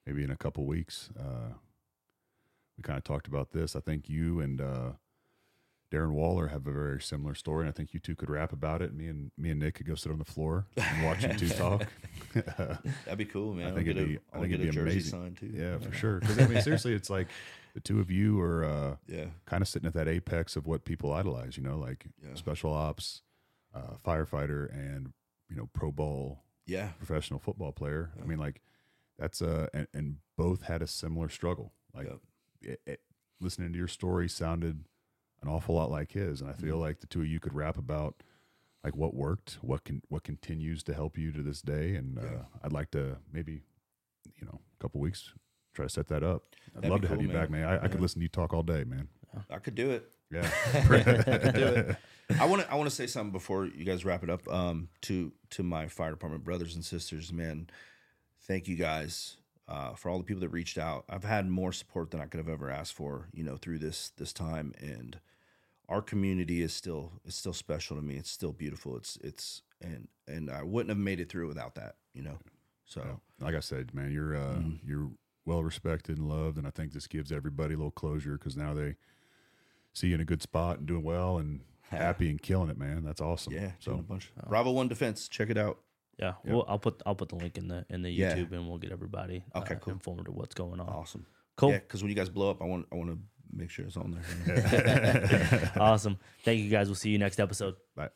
maybe in a couple weeks. Uh, we kind of talked about this. I think you and uh, Darren Waller have a very similar story, and I think you two could rap about it. Me and me and Nick could go sit on the floor and watch you two talk. That'd be cool, man. I I'll think it'd a, be. I I'll think get it'd a be jersey amazing. too. Yeah, for sure. Because I mean, seriously, it's like the two of you are. Uh, Yeah, kind of sitting at that apex of what people idolize, you know, like Yeah. special ops, uh, firefighter, and you know, pro bowl yeah, professional football player. I mean, like that's uh, and, and both had a similar struggle. Like Yep. It, it, listening to your story sounded an awful lot like his, and I Mm-hmm. feel like the two of you could rap about like what worked, what can what continues to help you to this day, and uh, I'd like to maybe you know a couple weeks try to set that up. I'd That'd love to have cool, you back, man. man. I, I could listen to you talk all day, man. I could do it. Yeah. do it. I want to. I want to say something before you guys wrap it up. Um, to to my fire department brothers and sisters, man, thank you guys uh, for all the people that reached out. I've had more support than I could have ever asked for, you know, through this this time, and our community is still is still special to me. It's still beautiful. It's it's and and I wouldn't have made it through without that, you know. So like I said, man, you're uh, Mm-hmm. you're well respected and loved, and I think this gives everybody a little closure because now they see you in a good spot and doing well and happy and killing it, man. That's awesome. yeah, doing a So bunch. Bravo One Defense, check it out. Yeah, Well, I'll put I'll put the link in the in the Yeah. YouTube and we'll get everybody Okay, uh, cool. informed of what's going on. Awesome. Cool. Yeah, because when you guys blow up, I want I want to make sure it's on there. awesome. Thank you guys. We'll see you next episode. Bye.